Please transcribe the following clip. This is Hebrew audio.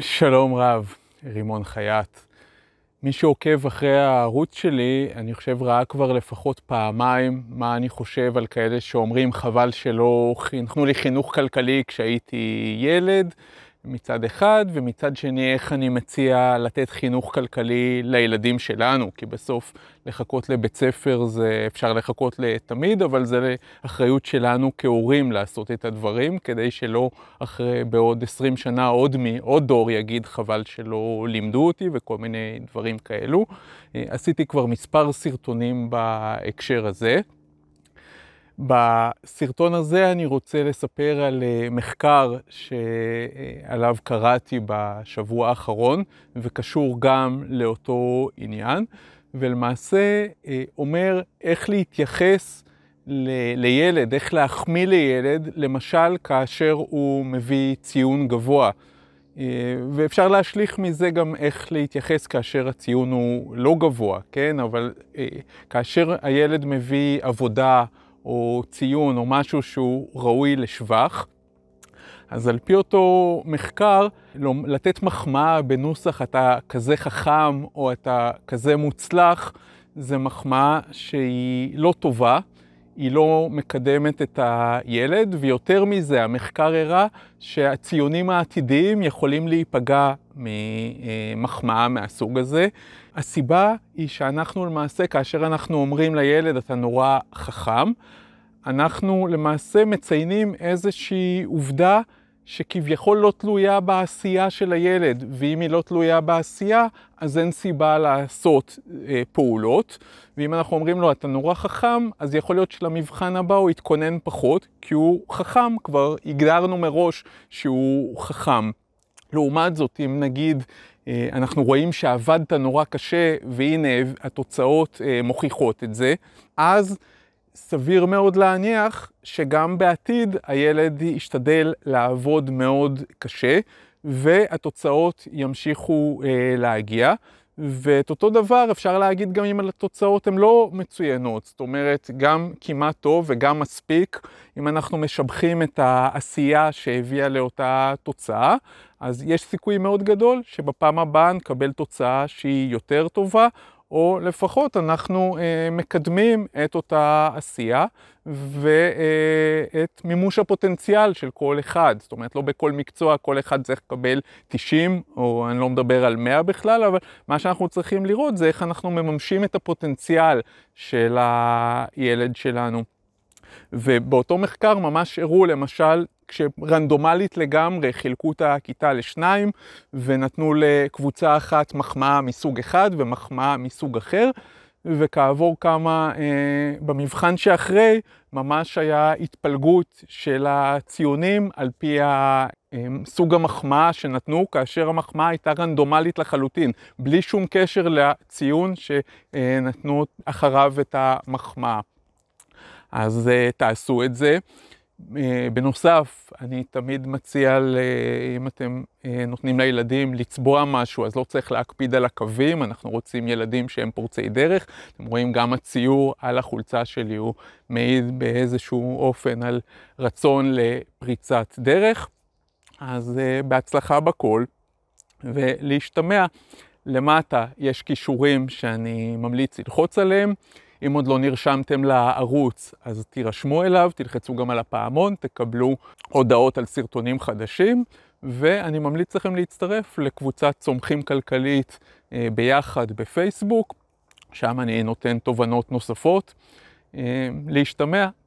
שלום רב, רימון חייט. מי שעוקב אחרי הערוץ שלי, אני חושב ראה כבר לפחות פעמיים מה אני חושב על כאלה שאומרים חבל שלא חינכו לי חינוך כלכלי כשהייתי ילד, מצד אחד, ומצד שני איך אני מציע לתת חינוך כלכלי לילדים שלנו, כי בסוף לחכות לבית ספר זה אפשר לחכות לתמיד, אבל זה אחריות שלנו כהורים לעשות את הדברים, כדי שלא אחרי בעוד 20 שנה עוד מי, עוד דור יגיד חבל שלא לימדו אותי וכל מיני דברים כאלו. עשיתי כבר מספר סרטונים בהקשר הזה. בסרטון הזה אני רוצה לספר על מחקר שעליו קראתי בשבוע האחרון וקשור גם לאותו עניין, ולמעשה אומר איך להתייחס לילד, איך להחמיא לילד, למשל כאשר הוא מביא ציון גבוה. ואפשר להשליך מזה גם איך להתייחס כאשר הציון הוא לא גבוה, כן? אבל כאשר הילד מביא עבודה, או ציון או משהו שהוא ראוי לשבח. אז על פי אותו מחקר, לתת מחמאה בנוסח אתה כזה חכם או אתה כזה מוצלח, זה מחמאה שהיא לא טובה, היא לא מקדמת את הילד, ויותר מזה, המחקר הראה שהציונים העתידיים יכולים להיפגע ממחמאה מהסוג הזה. הסיבה היא שאנחנו למעשה, כאשר אנחנו אומרים לילד אתה נורא חכם, אנחנו למעשה מציינים איזושהי עובדה שכביכול לא תלויה בעשייה של הילד, ואם היא לא תלויה בעשייה, אז אין סיבה לעשות אה, פעולות. ואם אנחנו אומרים לו, אתה נורא חכם, אז יכול להיות שלמבחן הבא הוא יתכונן פחות, כי הוא חכם, כבר הגדרנו מראש שהוא חכם. לעומת זאת, אם נגיד, אה, אנחנו רואים שעבדת נורא קשה, והנה התוצאות אה, מוכיחות את זה, אז סביר מאוד להניח שגם בעתיד הילד ישתדל לעבוד מאוד קשה והתוצאות ימשיכו אה, להגיע. ואת אותו דבר אפשר להגיד גם אם התוצאות הן לא מצוינות, זאת אומרת גם כמעט טוב וגם מספיק אם אנחנו משבחים את העשייה שהביאה לאותה תוצאה, אז יש סיכוי מאוד גדול שבפעם הבאה נקבל תוצאה שהיא יותר טובה או לפחות אנחנו אה, מקדמים את אותה עשייה ואת מימוש הפוטנציאל של כל אחד. זאת אומרת, לא בכל מקצוע כל אחד צריך לקבל 90, או אני לא מדבר על 100 בכלל, אבל מה שאנחנו צריכים לראות זה איך אנחנו מממשים את הפוטנציאל של הילד שלנו. ובאותו מחקר ממש הראו למשל כשרנדומלית לגמרי חילקו את הכיתה לשניים ונתנו לקבוצה אחת מחמאה מסוג אחד ומחמאה מסוג אחר וכעבור כמה, אה, במבחן שאחרי ממש היה התפלגות של הציונים על פי סוג המחמאה שנתנו, כאשר המחמאה הייתה רנדומלית לחלוטין, בלי שום קשר לציון שנתנו אחריו את המחמאה. אז uh, תעשו את זה. Uh, בנוסף, אני תמיד מציע, ל, אם אתם uh, נותנים לילדים לצבוע משהו, אז לא צריך להקפיד על הקווים, אנחנו רוצים ילדים שהם פורצי דרך. אתם רואים גם הציור על החולצה שלי הוא מעיד באיזשהו אופן על רצון לפריצת דרך. אז uh, בהצלחה בכל, ולהשתמע. למטה יש כישורים שאני ממליץ ללחוץ עליהם. אם עוד לא נרשמתם לערוץ, אז תירשמו אליו, תלחצו גם על הפעמון, תקבלו הודעות על סרטונים חדשים, ואני ממליץ לכם להצטרף לקבוצת צומחים כלכלית אה, ביחד בפייסבוק, שם אני נותן תובנות נוספות. אה, להשתמע,